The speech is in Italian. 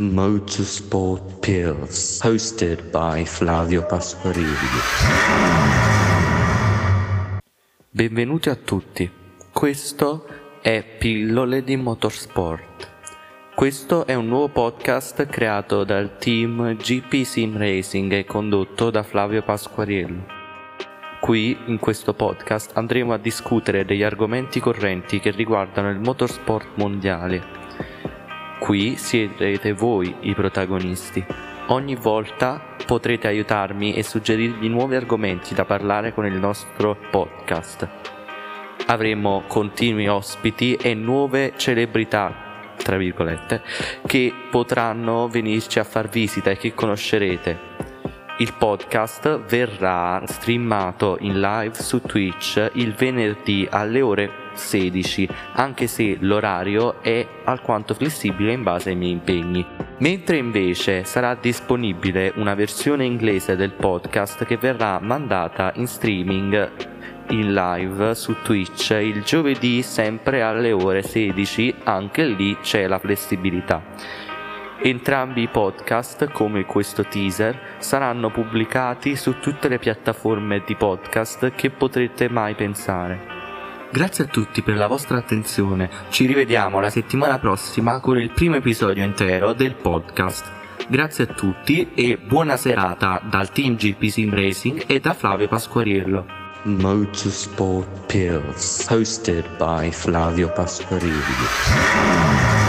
Motorsport Pills, hosted by Flavio Pasquarilli. Benvenuti a tutti. Questo è Pillole di Motorsport. Questo è un nuovo podcast creato dal team GP Sim Racing e condotto da Flavio Pasquariello. Qui, in questo podcast, andremo a discutere degli argomenti correnti che riguardano il motorsport mondiale Qui siete voi i protagonisti. Ogni volta potrete aiutarmi e suggerirvi nuovi argomenti da parlare con il nostro podcast. Avremo continui ospiti e nuove celebrità, tra virgolette, che potranno venirci a far visita e che conoscerete. Il podcast verrà streamato in live su Twitch il venerdì alle ore 16, anche se l'orario è alquanto flessibile in base ai miei impegni. Mentre invece sarà disponibile una versione inglese del podcast che verrà mandata in streaming in live su Twitch il giovedì sempre alle ore 16, anche lì c'è la flessibilità. Entrambi i podcast, come questo teaser, saranno pubblicati su tutte le piattaforme di podcast che potrete mai pensare. Grazie a tutti per la vostra attenzione, ci rivediamo la settimana prossima con il primo episodio intero del podcast. Grazie a tutti e buona serata dal team GP Sim Racing e da Flavio Pasquariello. Motorsport Pills, hosted by Flavio Pasquarilli.